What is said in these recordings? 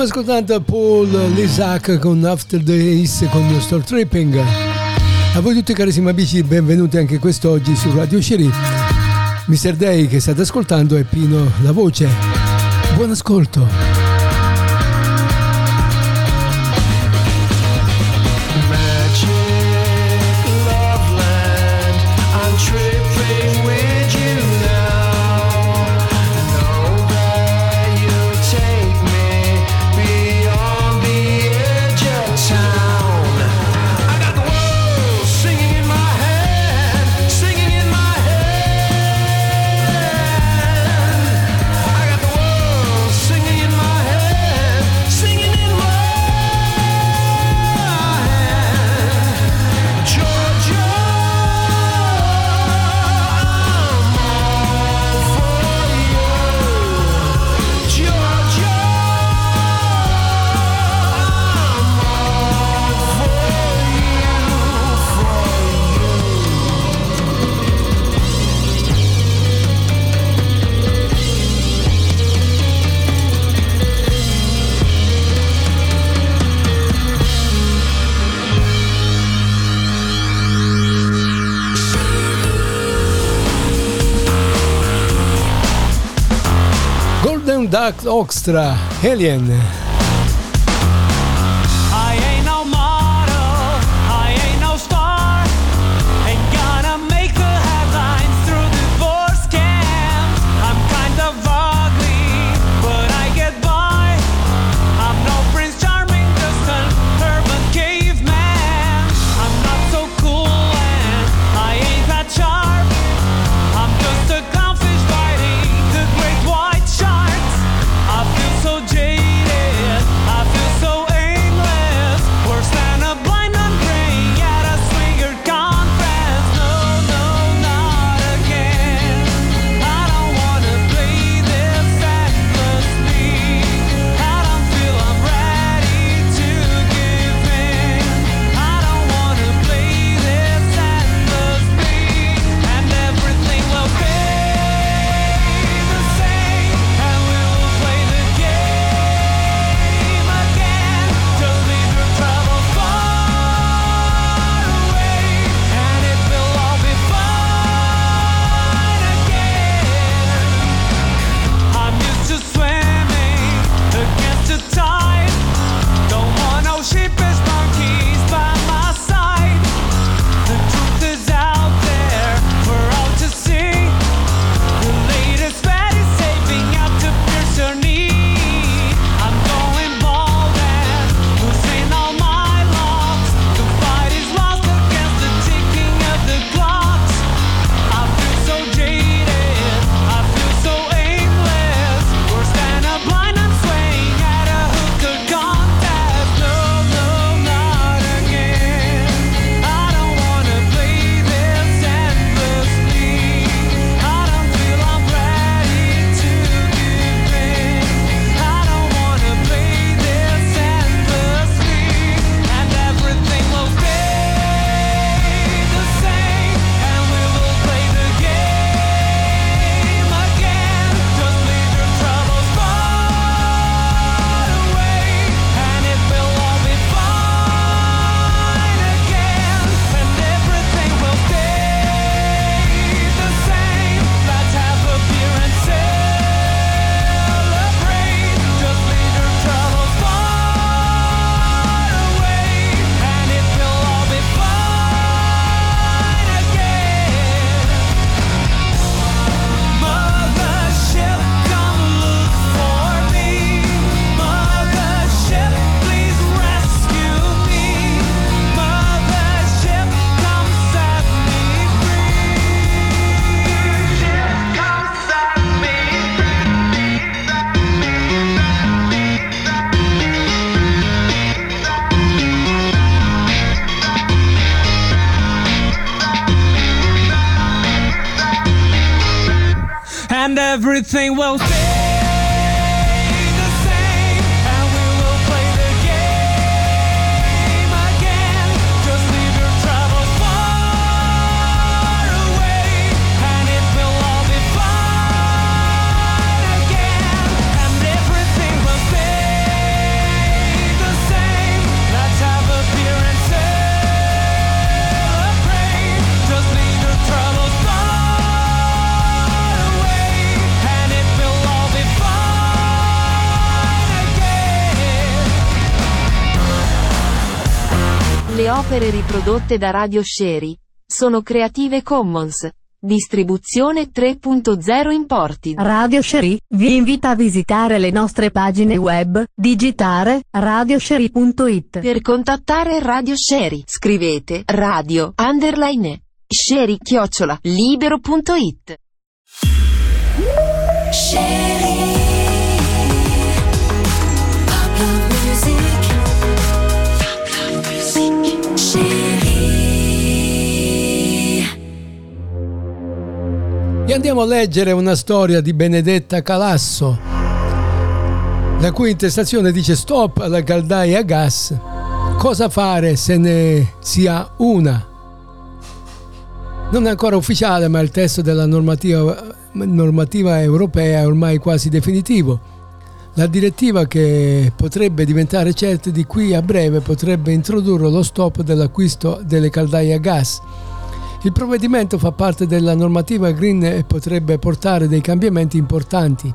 Stiamo ascoltando Paul Lisac con After Days con Store Tripping. A voi tutti carissimi amici, benvenuti anche quest'oggi su Radio Sherry. Mr. Day che state ascoltando è Pino la voce. Buon ascolto. dags extra helgen. Everything. Will opere riprodotte da Radio Sherry sono Creative Commons. Distribuzione 3.0 Imported. Radio Sherry vi invita a visitare le nostre pagine web, digitare radiosherry.it. Per contattare Radio Sherry scrivete radio underline sherry chiocciola libero.it. Sherry. E andiamo a leggere una storia di Benedetta Calasso, la cui intestazione dice stop alla caldaia a gas. Cosa fare se ne si ha una? Non è ancora ufficiale, ma il testo della normativa, normativa europea è ormai quasi definitivo. La direttiva che potrebbe diventare certa di qui a breve potrebbe introdurre lo stop dell'acquisto delle caldaie a gas il provvedimento fa parte della normativa green e potrebbe portare dei cambiamenti importanti.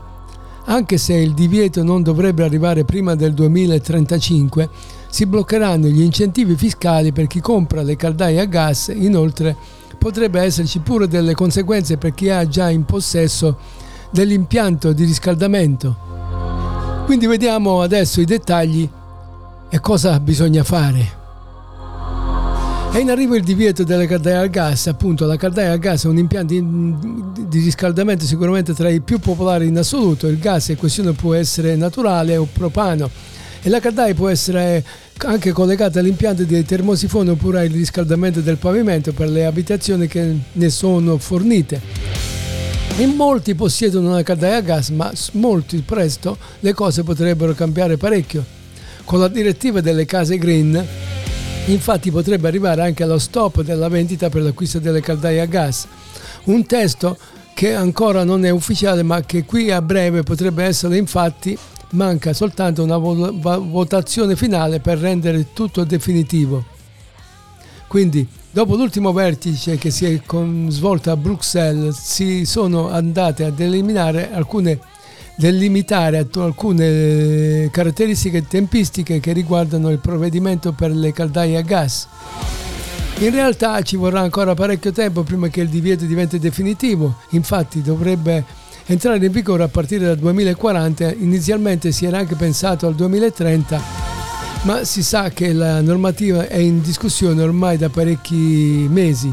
Anche se il divieto non dovrebbe arrivare prima del 2035, si bloccheranno gli incentivi fiscali per chi compra le caldaie a gas, inoltre potrebbe esserci pure delle conseguenze per chi ha già in possesso dell'impianto di riscaldamento. Quindi vediamo adesso i dettagli e cosa bisogna fare. È in arrivo il divieto delle caldaie a gas, appunto la caldaia a gas è un impianto di riscaldamento sicuramente tra i più popolari in assoluto, il gas in questione può essere naturale o propano e la caldaia può essere anche collegata all'impianto di termosifone oppure al riscaldamento del pavimento per le abitazioni che ne sono fornite. In molti possiedono una caldaia a gas, ma molti presto le cose potrebbero cambiare parecchio. Con la direttiva delle case green Infatti potrebbe arrivare anche allo stop della vendita per l'acquisto delle caldaie a gas. Un testo che ancora non è ufficiale ma che qui a breve potrebbe essere infatti manca soltanto una votazione finale per rendere tutto definitivo. Quindi, dopo l'ultimo vertice che si è svolto a Bruxelles, si sono andate ad eliminare alcune del limitare alcune caratteristiche tempistiche che riguardano il provvedimento per le caldaie a gas. In realtà ci vorrà ancora parecchio tempo prima che il divieto diventi definitivo, infatti dovrebbe entrare in vigore a partire dal 2040, inizialmente si era anche pensato al 2030, ma si sa che la normativa è in discussione ormai da parecchi mesi.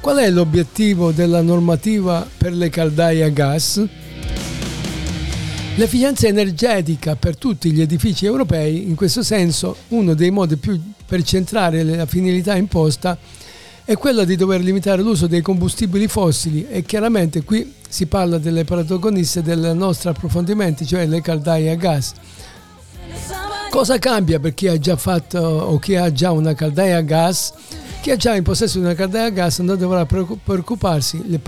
Qual è l'obiettivo della normativa per le caldaie a gas? L'efficienza energetica per tutti gli edifici europei, in questo senso, uno dei modi più per centrare la finalità imposta è quello di dover limitare l'uso dei combustibili fossili e chiaramente qui si parla delle protagoniste del nostro approfondimento, cioè le caldaie a gas. Cosa cambia per chi ha già fatto o chi ha già una caldaia a gas? Chi è già in possesso di una caldaia a gas non dovrà preoccuparsi, il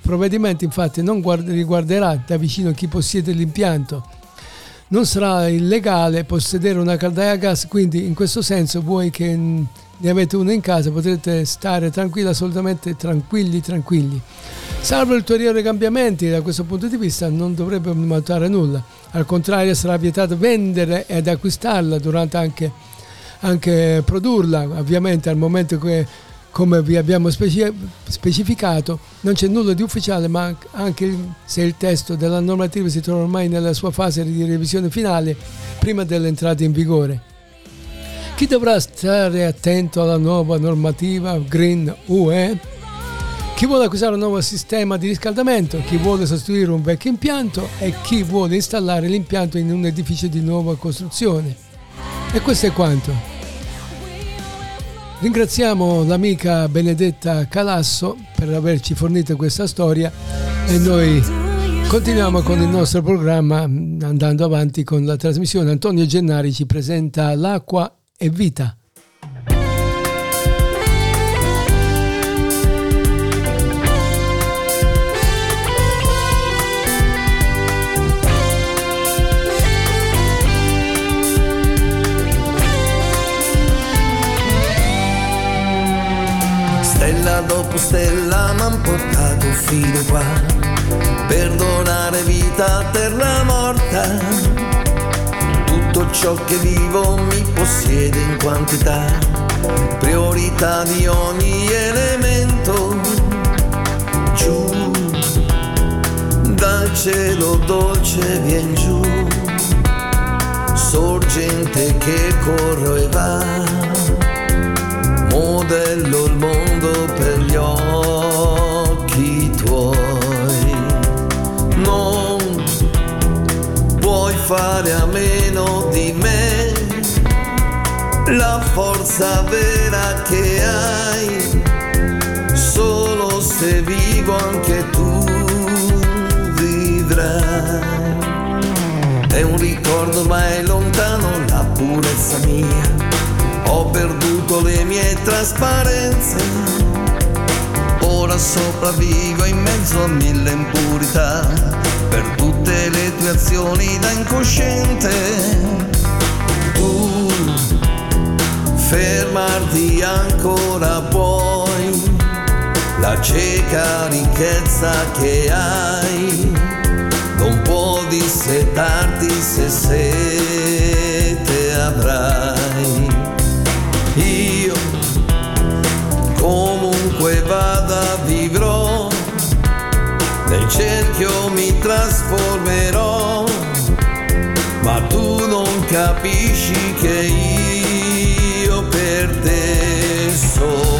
provvedimento infatti non riguarderà da vicino chi possiede l'impianto. Non sarà illegale possedere una caldaia a gas, quindi in questo senso voi che ne avete una in casa potrete stare tranquilli, assolutamente tranquilli, tranquilli. Salvo ulteriori cambiamenti, da questo punto di vista non dovrebbe mutare nulla. Al contrario sarà vietato vendere ed acquistarla durante anche anche produrla. Ovviamente al momento che, come vi abbiamo specificato, non c'è nulla di ufficiale, ma anche se il testo della normativa si trova ormai nella sua fase di revisione finale, prima dell'entrata in vigore. Chi dovrà stare attento alla nuova normativa Green UE? Chi vuole acquistare un nuovo sistema di riscaldamento, chi vuole sostituire un vecchio impianto e chi vuole installare l'impianto in un edificio di nuova costruzione. E questo è quanto. Ringraziamo l'amica Benedetta Calasso per averci fornito questa storia e noi Continuiamo con il nostro programma andando avanti con la trasmissione. Antonio Gennari ci presenta L'acqua e vita. Stella m'han portato fino qua per donare vita a terra morta. Tutto ciò che vivo mi possiede in quantità, priorità di ogni elemento. Giù, dal cielo dolce vien giù, sorgente che corre e va, modello il mondo fare a meno di me, la forza vera che hai, solo se vivo anche tu vivrai. È un ricordo ormai lontano la purezza mia, ho perduto le mie trasparenze sopravvivo in mezzo a mille impurità per tutte le tue azioni da incosciente. Tu fermarti ancora puoi, la cieca ricchezza che hai non può dissetarti se sete avrai. Cerchio mi trasformerò, ma tu non capisci che io per te sono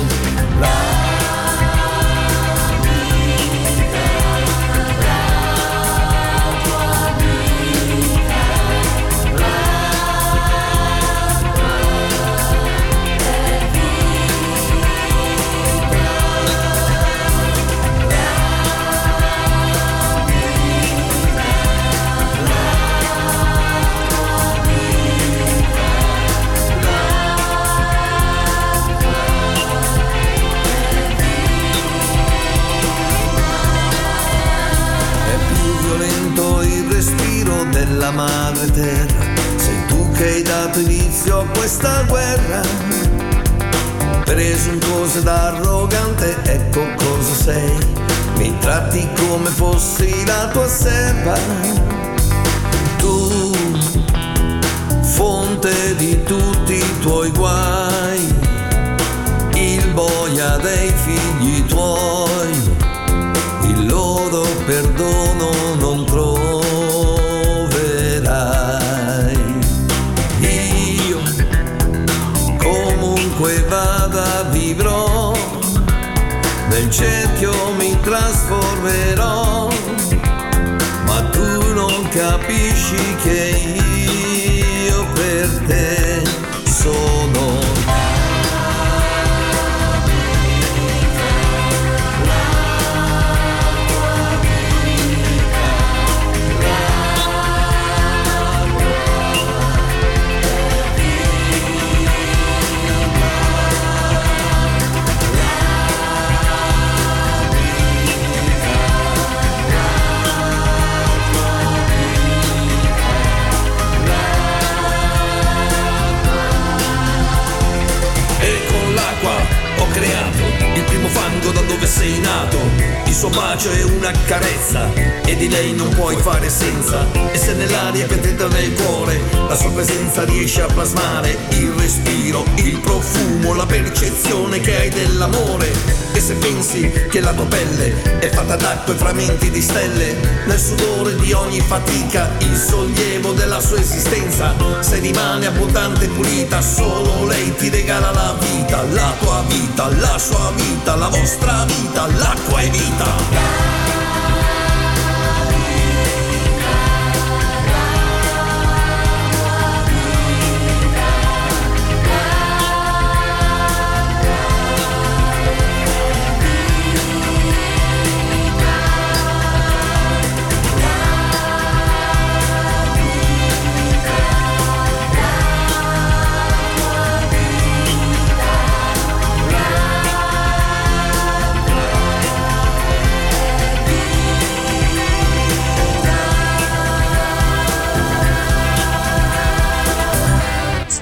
della madre terra, sei tu che hai dato inizio a questa guerra. Presuntuoso ed arrogante, ecco cosa sei, mi tratti come fossi la tua serva. Tu, fonte di tutti capisci che suo bacio è una carezza e di lei non puoi fare senza. E se nell'aria che tenta nel cuore, la sua presenza riesce a plasmare il respiro, il profumo, la percezione che hai dell'amore. Se pensi che la tua pelle è fatta d'acqua e frammenti di stelle, nel sudore di ogni fatica, il sollievo della sua esistenza, se rimane abbondante e pulita, solo lei ti regala la vita, la tua vita, la sua vita, la vostra vita, l'acqua è vita.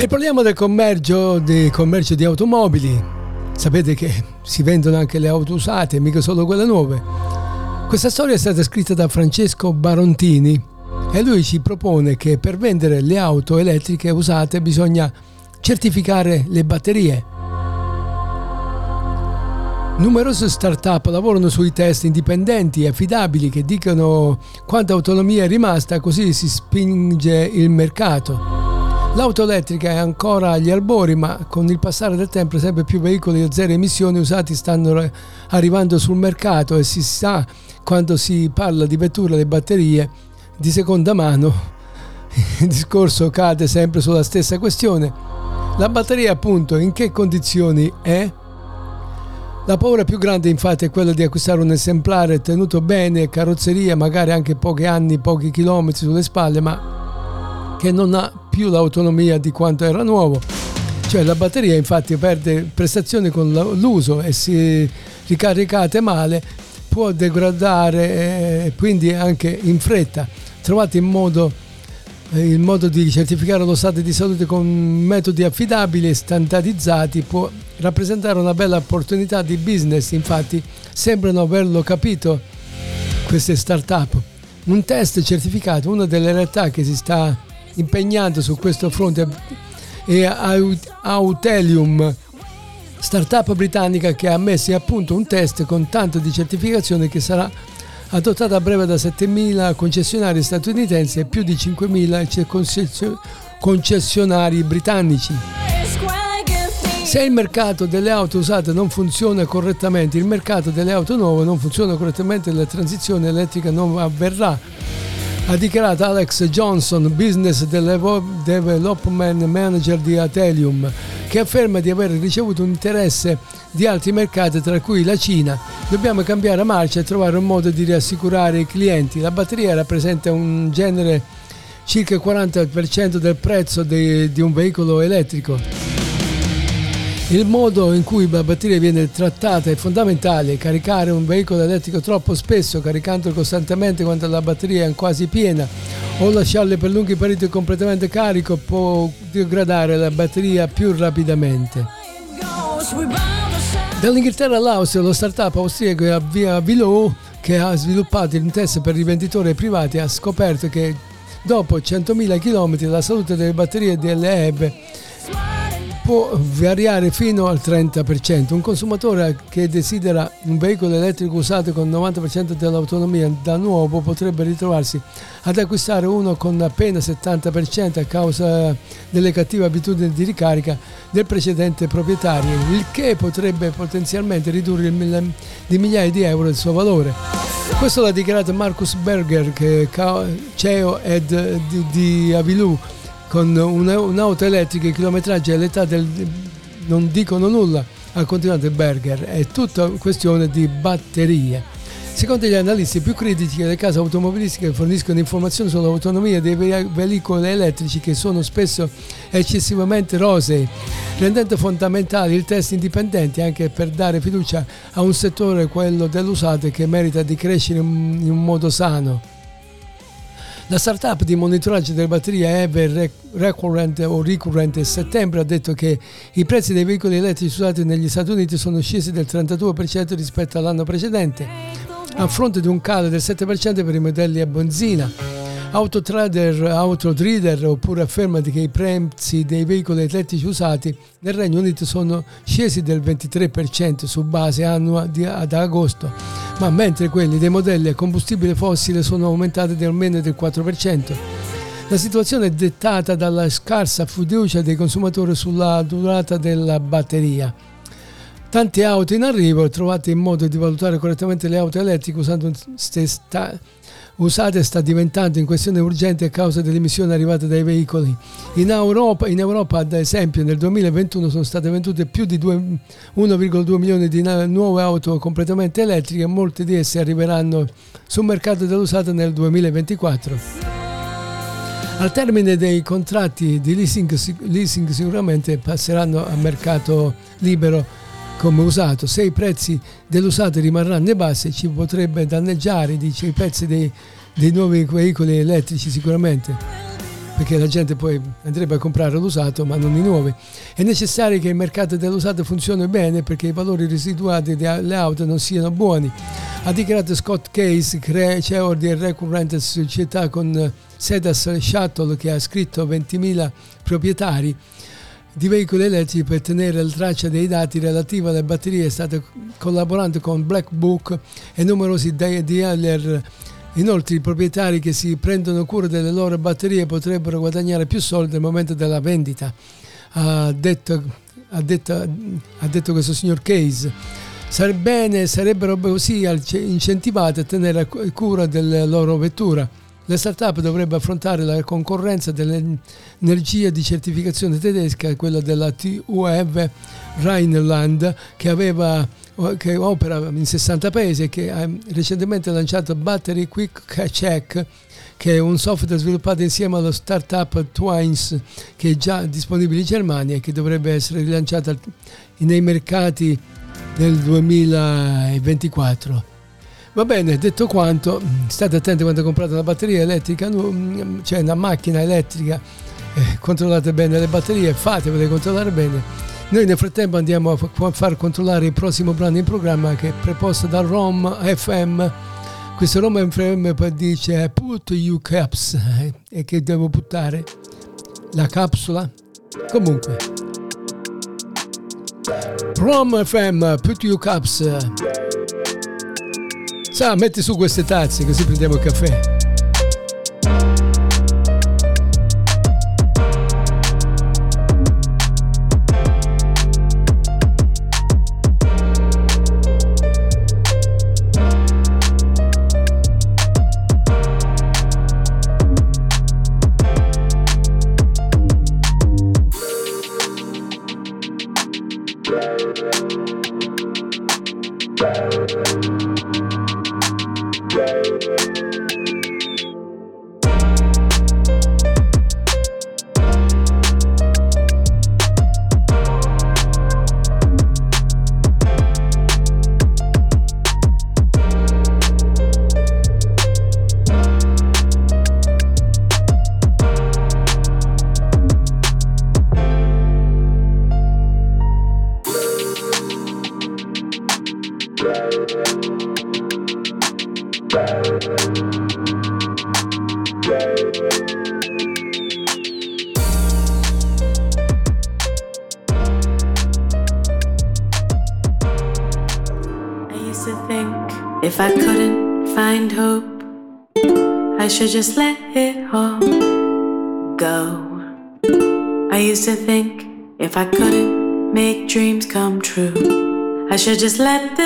E parliamo del commercio, di commercio di automobili. Sapete che si vendono anche le auto usate, mica solo quelle nuove. Questa storia è stata scritta da Francesco Barontini e lui ci propone che per vendere le auto elettriche usate bisogna certificare le batterie. Numerose start-up lavorano sui test indipendenti e affidabili che dicono quanta autonomia è rimasta, così si spinge il mercato. L'auto elettrica è ancora agli albori, ma con il passare del tempo sempre più veicoli a zero emissioni usati stanno arrivando sul mercato e si sa quando si parla di vetture le batterie di seconda mano il discorso cade sempre sulla stessa questione. La batteria appunto in che condizioni è? La paura più grande infatti è quella di acquistare un esemplare tenuto bene, carrozzeria, magari anche pochi anni, pochi chilometri sulle spalle, ma che non ha più l'autonomia di quanto era nuovo. Cioè la batteria infatti perde prestazioni con l'uso e se ricaricate male può degradare eh, quindi anche in fretta. Trovate in modo, eh, il modo di certificare lo stato di salute con metodi affidabili e standardizzati può rappresentare una bella opportunità di business, infatti sembrano averlo capito queste start-up. Un test certificato, una delle realtà che si sta impegnando su questo fronte è Autelium, startup britannica che ha messo a punto un test con tanto di certificazione che sarà adottata a breve da 7.000 concessionari statunitensi e più di 5.000 concessionari britannici. Se il mercato delle auto usate non funziona correttamente, il mercato delle auto nuove non funziona correttamente, la transizione elettrica non avverrà ha dichiarato Alex Johnson, Business Development Manager di Atelium, che afferma di aver ricevuto un interesse di altri mercati, tra cui la Cina. Dobbiamo cambiare marcia e trovare un modo di rassicurare i clienti. La batteria rappresenta un genere circa il 40% del prezzo di, di un veicolo elettrico. Il modo in cui la batteria viene trattata è fondamentale. Caricare un veicolo elettrico troppo spesso, caricandolo costantemente quando la batteria è quasi piena, o lasciarle per lunghi periodi completamente carico può degradare la batteria più rapidamente. Dall'Inghilterra all'Austria, lo startup austriaco Avia Vilo, che ha sviluppato il test per rivenditori privati, ha scoperto che dopo 100.000 km la salute delle batterie delle EB può variare fino al 30%. Un consumatore che desidera un veicolo elettrico usato con il 90% dell'autonomia da nuovo potrebbe ritrovarsi ad acquistare uno con appena 70% a causa delle cattive abitudini di ricarica del precedente proprietario, il che potrebbe potenzialmente ridurre di migliaia di euro il suo valore. Questo l'ha dichiarato Marcus Berger, CEO di, Avilù con un'auto elettrica, i chilometraggi all'età del... non dicono nulla, ha continuato Berger, è tutta questione di batterie. Secondo gli analisti più critici le case automobilistiche forniscono informazioni sull'autonomia dei veicoli elettrici che sono spesso eccessivamente rosei, rendendo fondamentale il test indipendente anche per dare fiducia a un settore, quello dell'usato, che merita di crescere in un modo sano. La startup di monitoraggio delle batterie Ever Recurrent o Recurrent a settembre ha detto che i prezzi dei veicoli elettrici usati negli Stati Uniti sono scesi del 32% rispetto all'anno precedente, a fronte di un calo del 7% per i modelli a benzina. Autotrader, Autotrader oppure afferma che i prezzi dei veicoli elettrici usati nel Regno Unito sono scesi del 23% su base annua di, ad agosto, ma mentre quelli dei modelli a combustibile fossile sono aumentati di almeno del 4%. La situazione è dettata dalla scarsa fiducia dei consumatori sulla durata della batteria. Tante auto in arrivo, trovate il modo di valutare correttamente le auto elettriche usando sta, usate sta diventando in questione urgente a causa delle emissioni arrivate dai veicoli. In Europa, in Europa, ad esempio, nel 2021 sono state vendute più di 1,2 milioni di nuove auto completamente elettriche e molte di esse arriveranno sul mercato dell'usato nel 2024. Al termine dei contratti di leasing, leasing sicuramente passeranno al mercato libero come usato. Se i prezzi dell'usato rimarranno bassi ci potrebbe danneggiare dice, i prezzi dei, dei nuovi veicoli elettrici sicuramente perché la gente poi andrebbe a comprare l'usato ma non i nuovi. È necessario che il mercato dell'usato funzioni bene perché i valori residuati delle auto non siano buoni. Ha dichiarato Scott Case, CEO di Recurrent Società con sede a Shuttle che ha scritto 20.000 proprietari di veicoli elettrici per tenere la traccia dei dati relativi alle batterie state collaborando con Black Book e numerosi dealer. Inoltre i proprietari che si prendono cura delle loro batterie potrebbero guadagnare più soldi al momento della vendita, ha detto, ha detto, ha detto questo signor Case. Sarebbe, sarebbero così incentivati a tenere cura della loro vettura. La startup dovrebbe affrontare la concorrenza dell'energia di certificazione tedesca, quella della TUEV Rheinland, che, aveva, che opera in 60 paesi e che ha recentemente lanciato Battery Quick Check, che è un software sviluppato insieme allo startup Twines, che è già disponibile in Germania e che dovrebbe essere rilanciata nei mercati nel 2024. Va bene, detto quanto, state attenti quando comprate una batteria elettrica, cioè una macchina elettrica, eh, controllate bene le batterie, fatevele controllare bene. Noi nel frattempo andiamo a far controllare il prossimo brano in programma che è preposto da ROM FM. Questo ROM FM dice put you caps eh, e che devo buttare la capsula. Comunque. ROM FM, put you caps. Sa, metti su queste tazze così prendiamo il caffè. Just let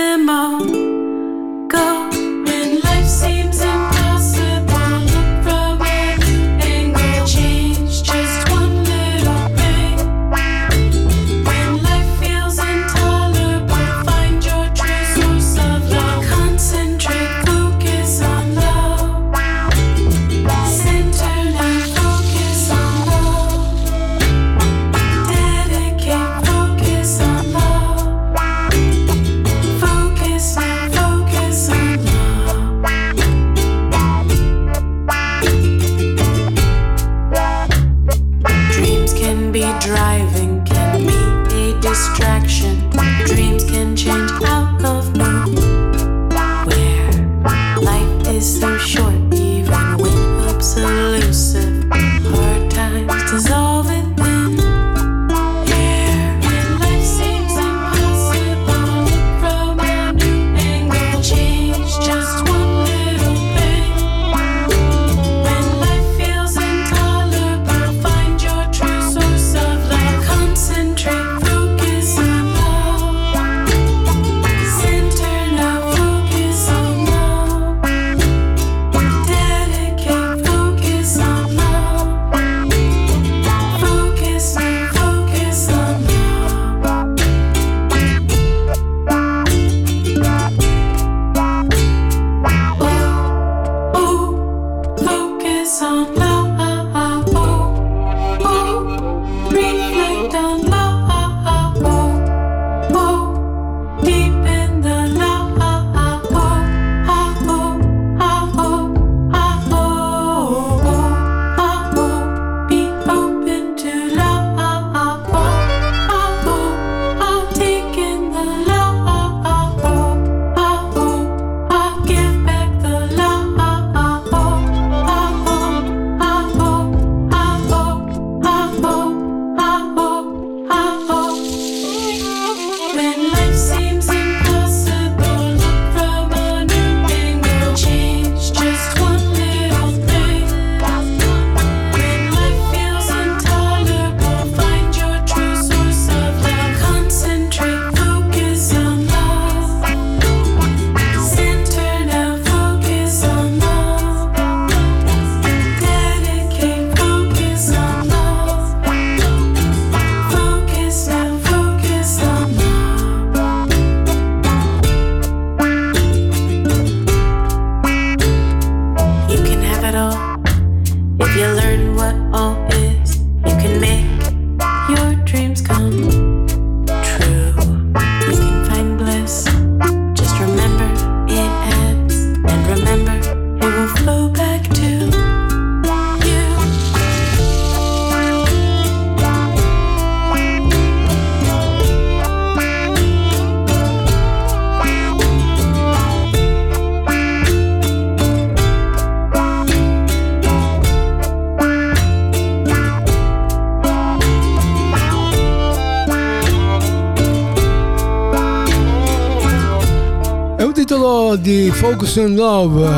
Focus on Love.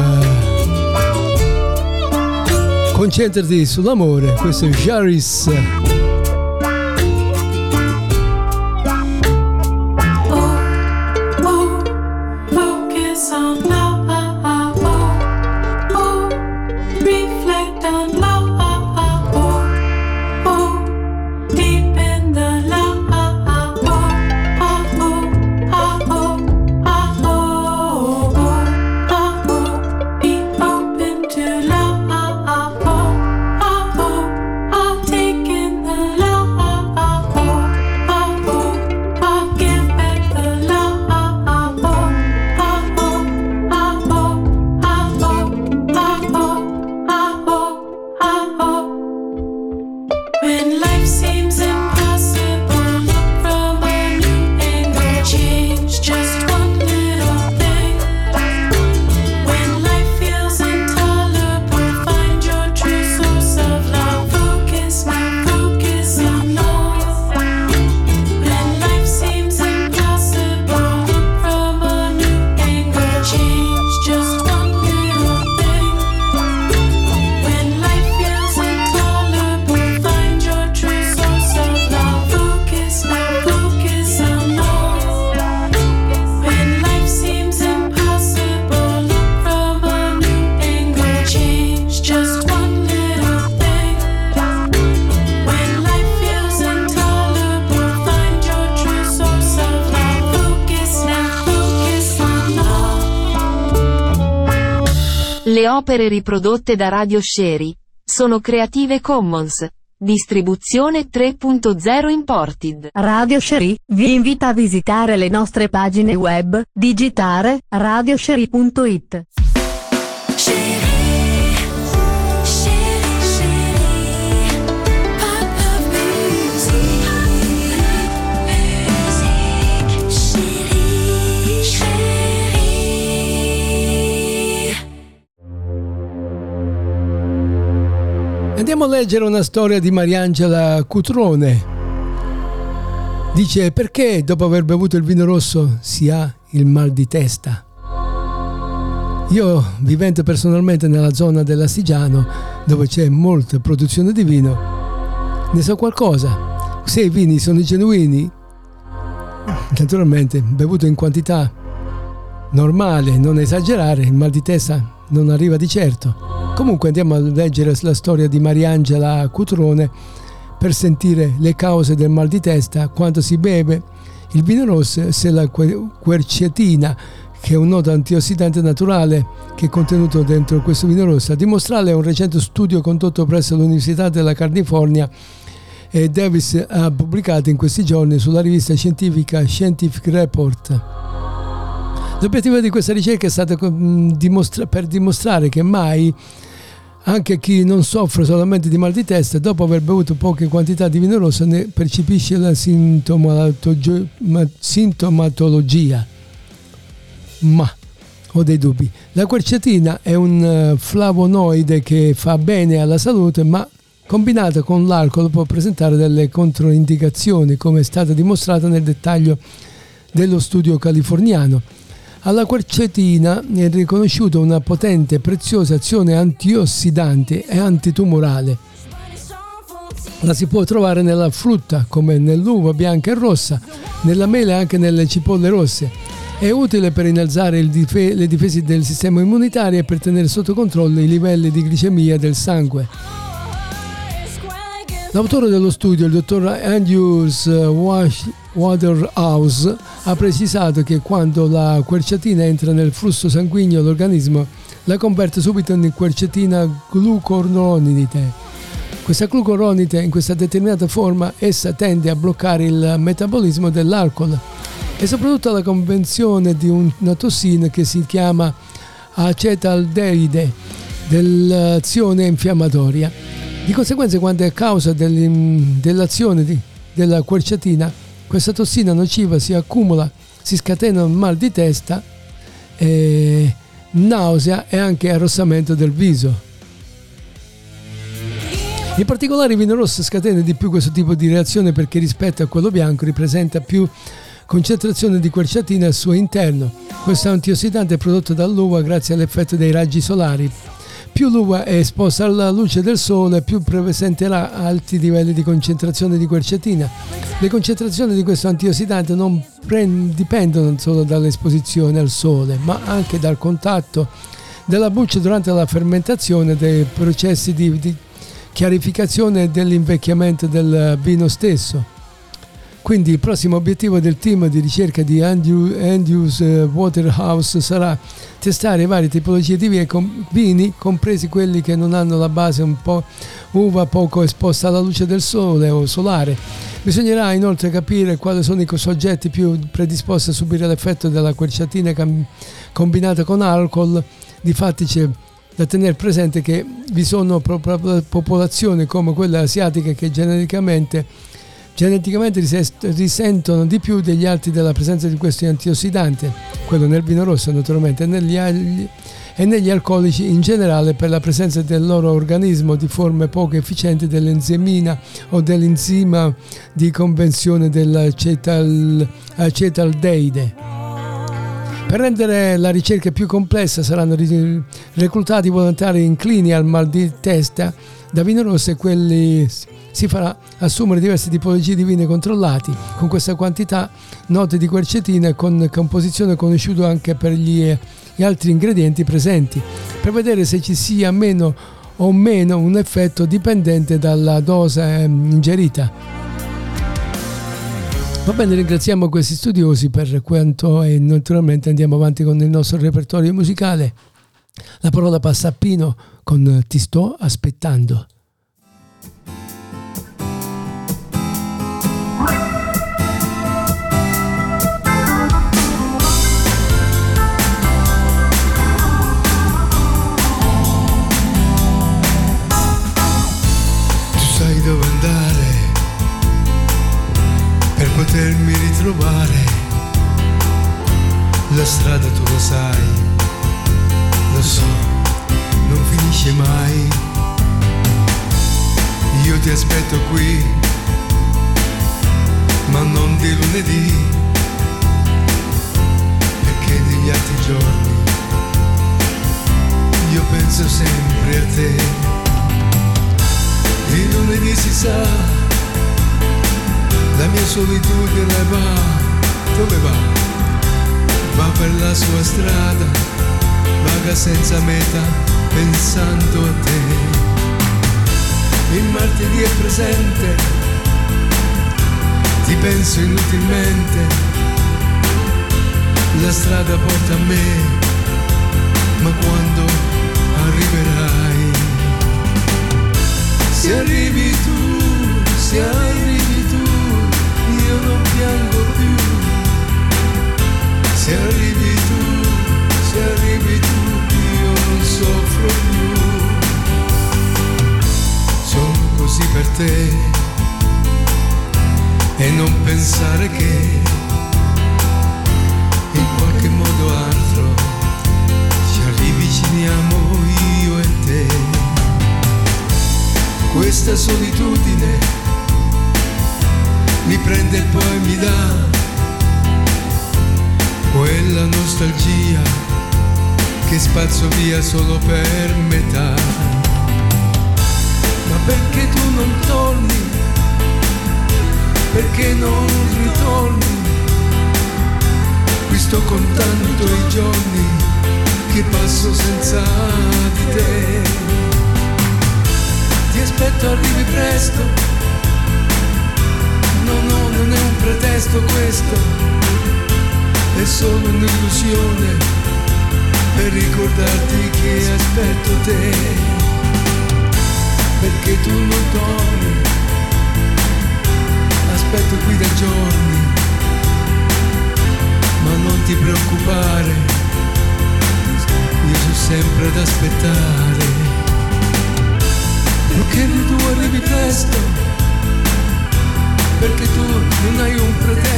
Concentrati sull'amore, questo è Jaris. Opere riprodotte da Radio Sherry sono Creative Commons. Distribuzione 3.0 Imported. Radio Sherry vi invita a visitare le nostre pagine web, digitare radiosherry.it. Andiamo a leggere una storia di Mariangela Cutrone. Dice perché dopo aver bevuto il vino rosso si ha il mal di testa. Io vivendo personalmente nella zona dell'Astigiano dove c'è molta produzione di vino, ne so qualcosa. Se i vini sono genuini, naturalmente bevuto in quantità normale, non esagerare, il mal di testa non arriva di certo. Comunque andiamo a leggere la storia di Mariangela Cutrone per sentire le cause del mal di testa quando si beve il vino rosso se la quercetina che è un nodo antiossidante naturale che è contenuto dentro questo vino rosso. A dimostrarle un recente studio condotto presso l'Università della California e Davis ha pubblicato in questi giorni sulla rivista scientifica Scientific Report. L'obiettivo di questa ricerca è stato per dimostrare che mai anche chi non soffre solamente di mal di testa, dopo aver bevuto poche quantità di vino rosso, ne percepisce la sintomatologia. Ma ho dei dubbi. La quercetina è un eh, flavonoide che fa bene alla salute, ma combinata con l'alcol può presentare delle controindicazioni, come è stato dimostrato nel dettaglio dello studio californiano. Alla quercetina è riconosciuta una potente e preziosa azione antiossidante e antitumorale. La si può trovare nella frutta come nell'uva bianca e rossa, nella mele e anche nelle cipolle rosse. È utile per innalzare dif- le difese del sistema immunitario e per tenere sotto controllo i livelli di glicemia del sangue. L'autore dello studio, il dottor Andrews Waterhouse, ha precisato che quando la quercetina entra nel flusso sanguigno l'organismo la converte subito in quercetina glucuronide, Questa glucuronide in questa determinata forma essa tende a bloccare il metabolismo dell'alcol e soprattutto la convenzione di una tossina che si chiama acetaldeide dell'azione infiammatoria. Di conseguenza quando è causa dell'azione di, della quercetina questa tossina nociva si accumula, si scatena un mal di testa, eh, nausea e anche arrossamento del viso. In particolare il vino rosso scatena di più questo tipo di reazione perché rispetto a quello bianco ripresenta più concentrazione di quercetina al suo interno. Questo antiossidante è prodotto dall'uva grazie all'effetto dei raggi solari. Più l'uva è esposta alla luce del sole, più presenterà alti livelli di concentrazione di quercetina. Le concentrazioni di questo antiossidante non dipendono solo dall'esposizione al sole, ma anche dal contatto della buccia durante la fermentazione dei processi di, di chiarificazione dell'invecchiamento del vino stesso. Quindi il prossimo obiettivo del team di ricerca di Andrews eh, Waterhouse sarà testare varie tipologie di vini, compresi quelli che non hanno la base un po' uva poco esposta alla luce del sole o solare. Bisognerà inoltre capire quali sono i soggetti più predisposti a subire l'effetto della quercetina combinata con alcol. Difatti c'è da tenere presente che vi sono popolazioni come quella asiatica che genericamente geneticamente risentono di più degli altri della presenza di questo antiossidante, quello nel vino rosso naturalmente, e negli, e negli alcolici in generale per la presenza del loro organismo di forme poco efficienti dell'enzimina o dell'enzima di convenzione dell'acetaldeide. Per rendere la ricerca più complessa saranno reclutati volontari inclini al mal di testa da vino rosso e quelli si farà assumere diverse tipologie di vini controllati con questa quantità note di quercetina e con composizione conosciuta anche per gli, gli altri ingredienti presenti per vedere se ci sia meno o meno un effetto dipendente dalla dose ehm, ingerita. Va bene, ringraziamo questi studiosi per quanto e naturalmente andiamo avanti con il nostro repertorio musicale. La parola passa a Pino con Ti sto aspettando. potermi ritrovare. La strada tu lo sai, lo so, non finisce mai. Io ti aspetto qui, ma non di lunedì, perché negli altri giorni io penso sempre a te. Di lunedì si sa la mia solitudine va, dove va? Va per la sua strada, vaga senza meta, pensando a te. Il martedì è presente, ti penso inutilmente, la strada porta a me,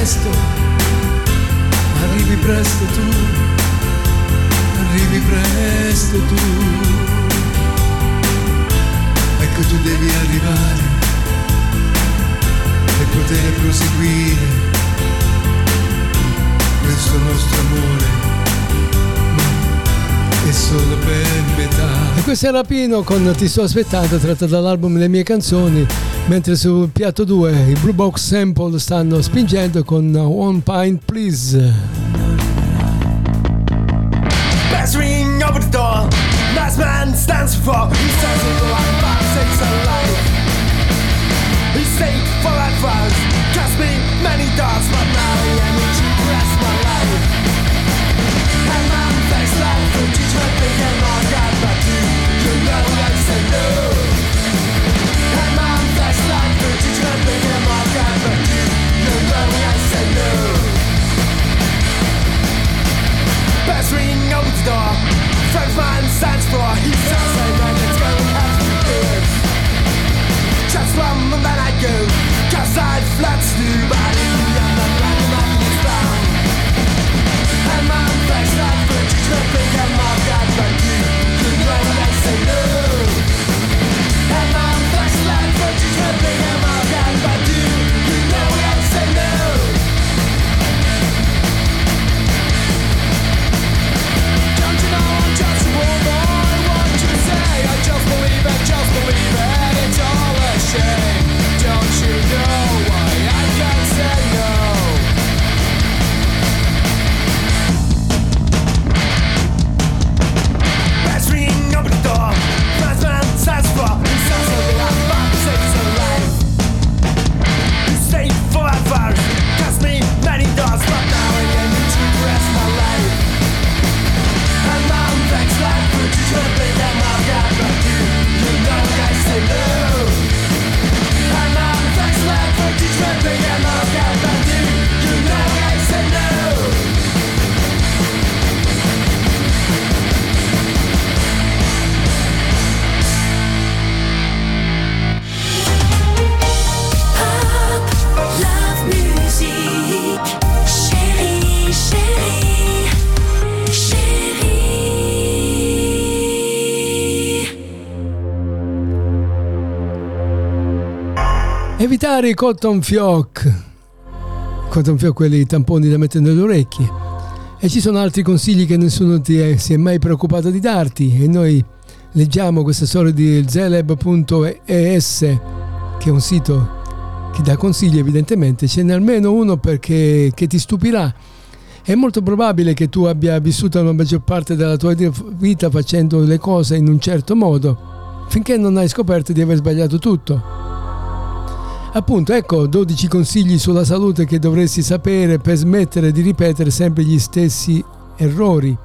un pretesto, arrivi presto tu, arrivi presto tu. Ecco tu devi arrivare metà. E questo era Pino con Ti sto aspettando, tratto dall'album Le mie canzoni, mentre sul piatto 2 i Blue Box Sample stanno spingendo con One Pint Please. Best ring over the door. Last man stands for. He says it Frenchman stands Evitare i cotton fioc. Cotton fioc, quelli tamponi da mettere nelle orecchie. E ci sono altri consigli che nessuno ti è, si è mai preoccupato di darti. E noi leggiamo questa storia di zeleb.es, che è un sito che dà consigli evidentemente. Ce n'è almeno uno perché, che ti stupirà. È molto probabile che tu abbia vissuto la maggior parte della tua vita facendo le cose in un certo modo, finché non hai scoperto di aver sbagliato tutto. Appunto, ecco 12 consigli sulla salute che dovresti sapere per smettere di ripetere sempre gli stessi errori.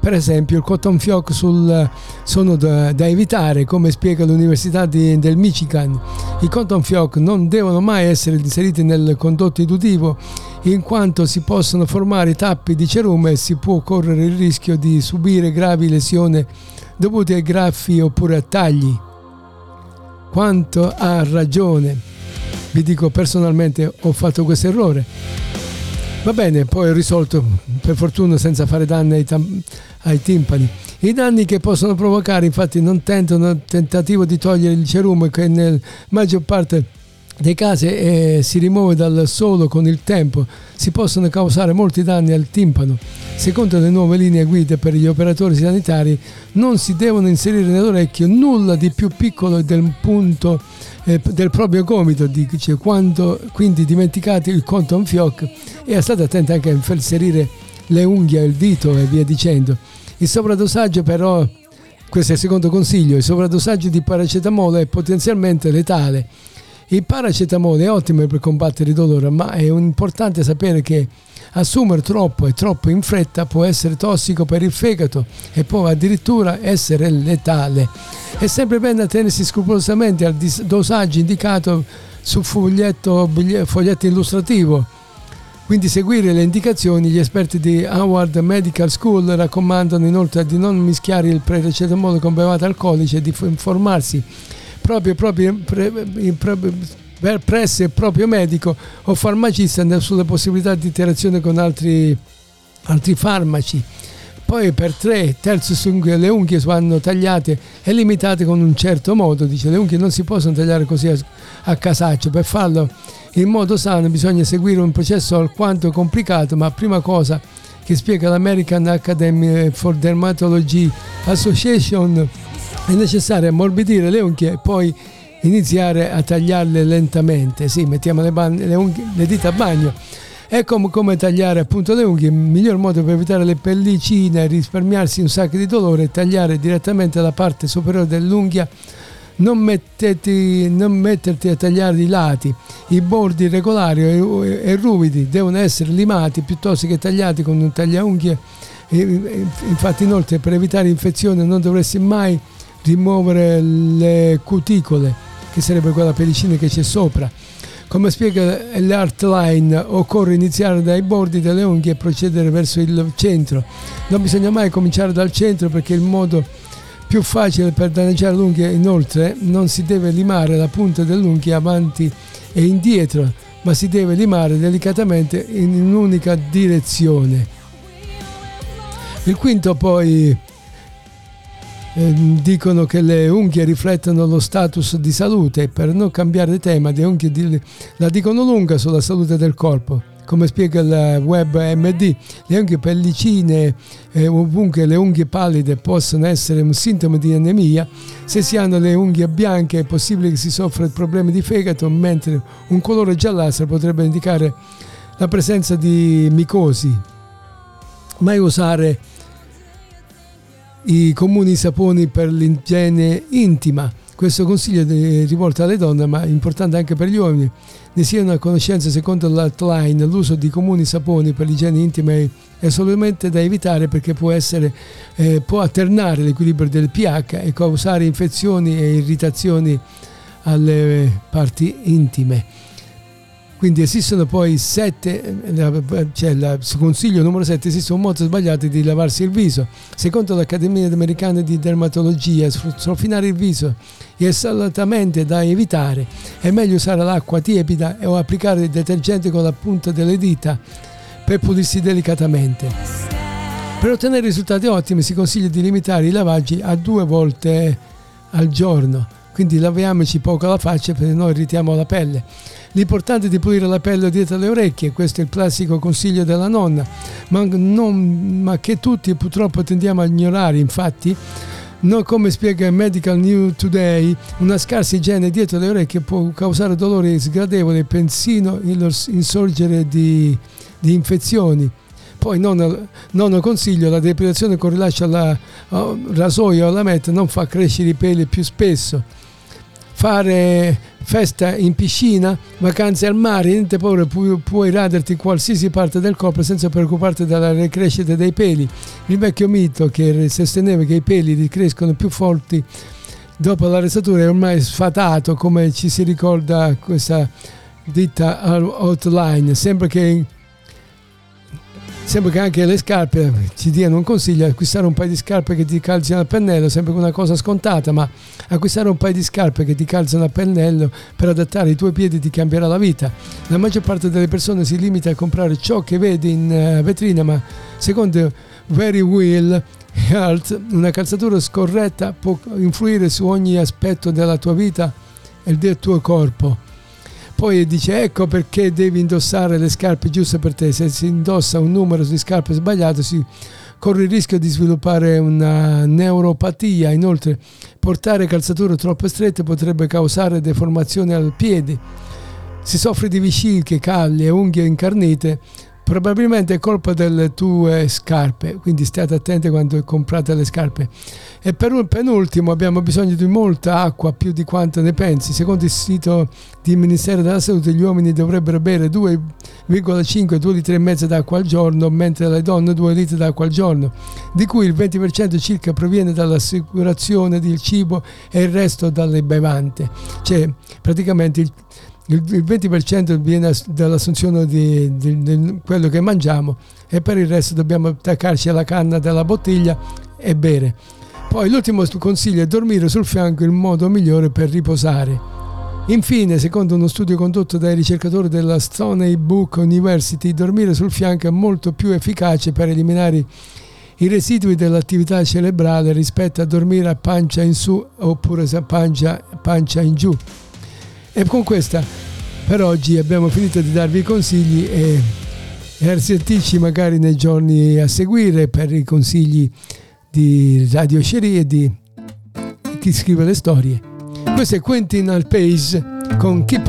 Per esempio, il cotton fioc sul, sono da, da evitare, come spiega l'Università di- del Michigan. I cotton fioc non devono mai essere inseriti nel condotto uditivo, in quanto si possono formare tappi di cerume e si può correre il rischio di subire gravi lesioni dovute ai graffi oppure a tagli. Quanto ha ragione. Vi dico personalmente ho fatto questo errore. Va bene, poi ho risolto per fortuna senza fare danni ai, tam- ai timpani. I danni che possono provocare infatti non tentano tentativo di togliere il cerume che nella maggior parte dei casi eh, si rimuove dal solo con il tempo, si possono causare molti danni al timpano. Secondo le nuove linee guida per gli operatori sanitari non si devono inserire nell'orecchio nulla di più piccolo del punto eh, del proprio gomito, dice, quando, quindi dimenticate il cotton fioc e state attenti anche a inserire le unghie, il dito e via dicendo. Il sovradosaggio però, questo è il secondo consiglio, il sovradosaggio di paracetamolo è potenzialmente letale. Il paracetamolo è ottimo per combattere il dolore, ma è importante sapere che Assumere troppo e troppo in fretta può essere tossico per il fegato e può addirittura essere letale. È sempre bene attenersi scrupolosamente al dosaggio indicato sul foglietto, foglietto illustrativo. Quindi seguire le indicazioni, gli esperti di Howard Medical School raccomandano inoltre di non mischiare il paracetamolo con bevate alcoliche e di informarsi proprio, proprio, pre- per- presso il proprio medico o farmacista sulle possibilità di interazione con altri, altri farmaci. Poi per tre terzi le unghie vanno tagliate e limitate con un certo modo, dice le unghie non si possono tagliare così a, a casaccio, per farlo in modo sano bisogna seguire un processo alquanto complicato, ma prima cosa che spiega l'American Academy for Dermatology Association è necessario ammorbidire le unghie e poi iniziare a tagliarle lentamente. Sì, mettiamo le, ban- le, unghie- le dita a bagno. È come, tagliare appunto le unghie, il miglior modo per evitare le pellicine e risparmiarsi un sacco di dolore è tagliare direttamente la parte superiore dell'unghia. Non, metteti, non metterti a tagliare i lati, i bordi regolari e, ruvidi devono essere limati piuttosto che tagliati con un tagliaunghie. Infatti inoltre per evitare infezioni non dovresti mai rimuovere le cuticole, che sarebbe quella pellicina che c'è sopra. Come spiega l'art line, occorre iniziare dai bordi delle unghie e procedere verso il centro. Non bisogna mai cominciare dal centro perché il modo più facile per danneggiare l'unghia. Inoltre non si deve limare la punta dell'unghia avanti e indietro, ma si deve limare delicatamente in un'unica direzione. Il quinto poi dicono che le unghie riflettono lo status di salute. Per non cambiare tema, le unghie di- la dicono lunga sulla salute del corpo. Come spiega il web MD, le unghie pellicine eh, ovunque le unghie pallide possono essere un sintomo di anemia. Se si hanno le unghie bianche è possibile che si soffra di problemi di fegato, mentre un colore giallastro potrebbe indicare la presenza di micosi. Mai usare i comuni saponi per l'igiene intima. Questo consiglio è rivolto alle donne, ma è importante anche per gli uomini. Ne siano a conoscenza, secondo l'outline, l'uso di comuni saponi per l'igiene intima è assolutamente da evitare perché può, essere, eh, può alternare l'equilibrio del pH e causare infezioni e irritazioni alle parti intime. Quindi esistono poi sette, eh, cioè il consiglio numero 7, esiste un modo sbagliato di lavarsi il viso. Secondo l'Accademia Americana di Dermatologia, strofinare il viso è assolutamente da evitare. È meglio usare l'acqua tiepida o applicare il detergente con la punta delle dita per pulirsi delicatamente. Per ottenere risultati ottimi si consiglia di limitare i lavaggi a due volte al giorno. Quindi laviamoci poco la faccia perché noi irritiamo la pelle. L'importante è di pulire la pelle dietro le orecchie, questo è il classico consiglio della nonna, ma, non- ma che tutti purtroppo tendiamo a ignorare. Infatti, no, come spiega Medical News Today, una scarsa igiene dietro le orecchie può causare dolori sgradevoli persino il insorgere di, di infezioni. Poi nono, nono consiglio, la depilazione con rilascio oh, rasoio o alla meta non fa crescere i peli più spesso. Fare festa in piscina, vacanze al mare, niente paura, pu- puoi raderti in qualsiasi parte del corpo senza preoccuparti della ricrescita dei peli. Il vecchio mito che sosteneva che i peli ricrescono più forti dopo la resatura è ormai sfatato, come ci si ricorda questa ditta outline. Sembra che Sembra che anche le scarpe ci diano un consiglio, acquistare un paio di scarpe che ti calzino a pennello, sembra una cosa scontata, ma acquistare un paio di scarpe che ti calzano a pennello per adattare i tuoi piedi ti cambierà la vita. La maggior parte delle persone si limita a comprare ciò che vede in eh, vetrina, ma secondo Very Will Health una calzatura scorretta può influire su ogni aspetto della tua vita e del tuo corpo. Poi dice ecco perché devi indossare le scarpe giuste per te. Se si indossa un numero di scarpe sbagliato si corre il rischio di sviluppare una neuropatia. Inoltre portare calzature troppo strette potrebbe causare deformazioni al piede. Si soffre di vesciche, calli e unghie incarnite. Probabilmente è colpa delle tue scarpe, quindi state attenti quando comprate le scarpe. E per un penultimo abbiamo bisogno di molta acqua, più di quanto ne pensi. Secondo il sito del Ministero della Salute gli uomini dovrebbero bere 2 1,5 2 litri e mezzo d'acqua al giorno, mentre le donne 2 litri d'acqua al giorno, di cui il 20% circa proviene dall'assicurazione del cibo e il resto dalle bevande. Cioè, praticamente il, il 20% viene dall'assunzione di, di, di quello che mangiamo e per il resto dobbiamo attaccarci alla canna della bottiglia e bere. Poi l'ultimo consiglio è dormire sul fianco il modo migliore per riposare. Infine, secondo uno studio condotto dai ricercatori della Stoney Book University, dormire sul fianco è molto più efficace per eliminare i residui dell'attività cerebrale rispetto a dormire a pancia in su oppure a pancia, pancia in giù. E con questa per oggi abbiamo finito di darvi i consigli e, e a sentirci magari nei giorni a seguire per i consigli di Radio Sherry e di chi scrive le storie. Questo è Quentin Alpace con Keep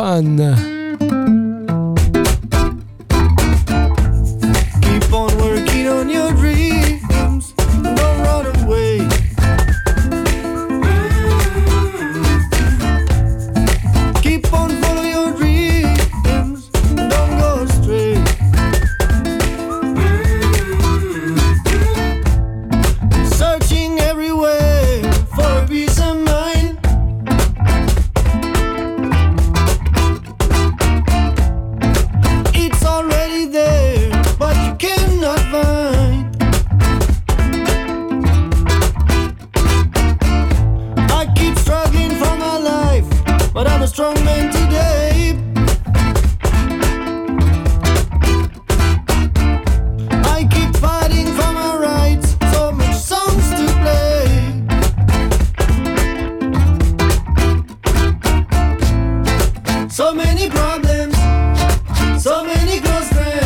So many problems. So many close friends,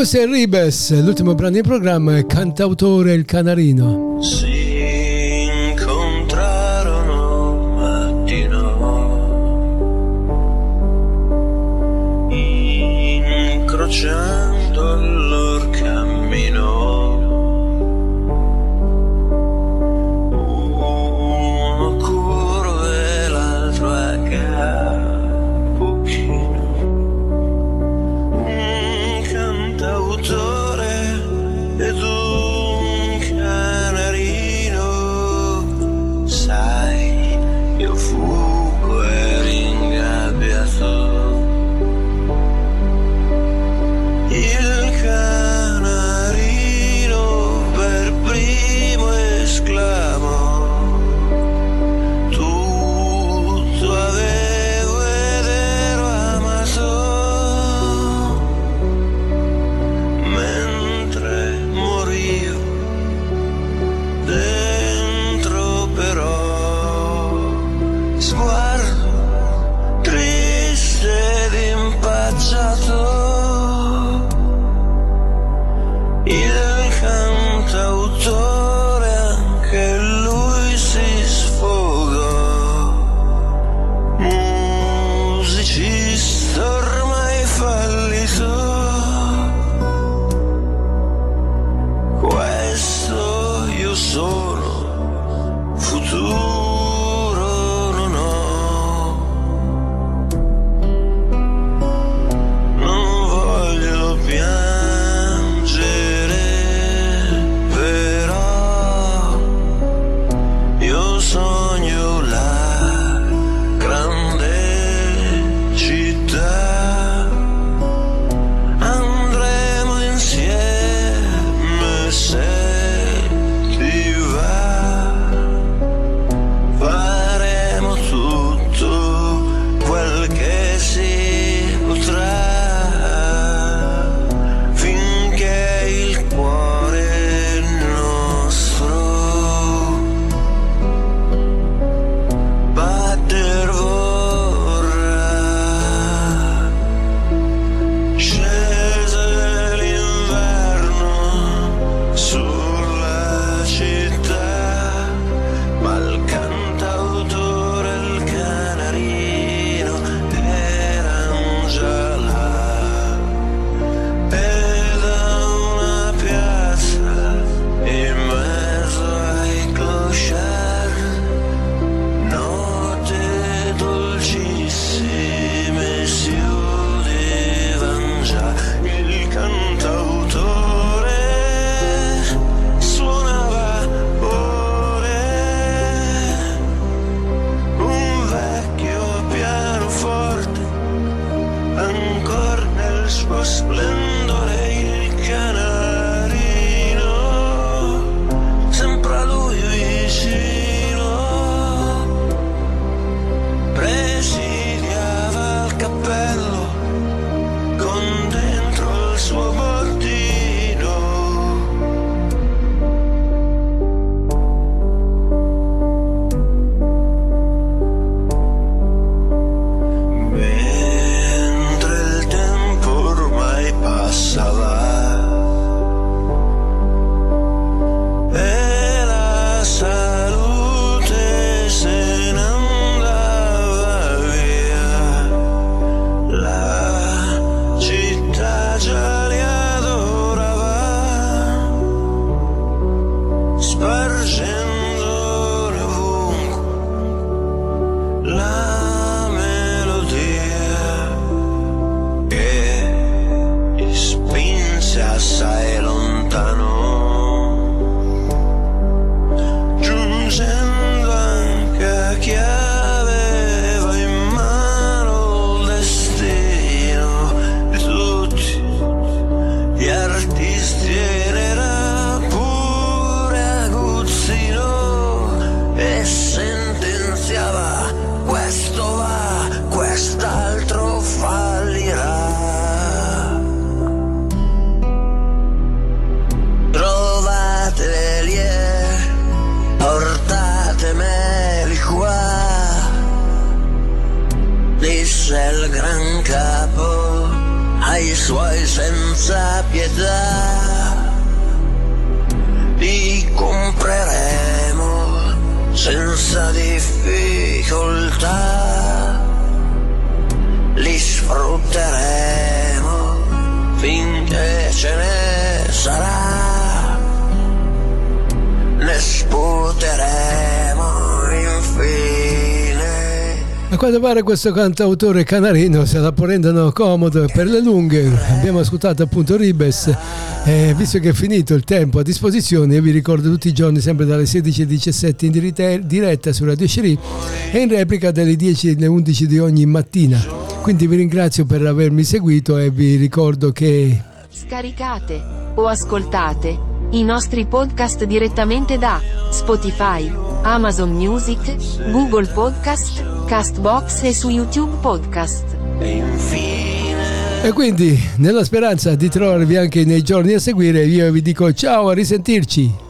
Questo è Ribes, l'ultimo brano in programma è Cantautore Il Canarino. Si sputeremo infine. A quanto pare questo cantautore canarino se la prendono comodo per le lunghe. Abbiamo ascoltato appunto Ribes. E visto che è finito il tempo a disposizione, io vi ricordo tutti i giorni, sempre dalle 16 alle 17 in diretta su Radio Sherry e in replica dalle 10 alle 11 di ogni mattina. Quindi vi ringrazio per avermi seguito e vi ricordo che Scaricate o ascoltate i nostri podcast direttamente da Spotify, Amazon Music, Google Podcast, Castbox e su YouTube Podcast. E quindi, nella speranza di trovarvi anche nei giorni a seguire, io vi dico ciao, a risentirci.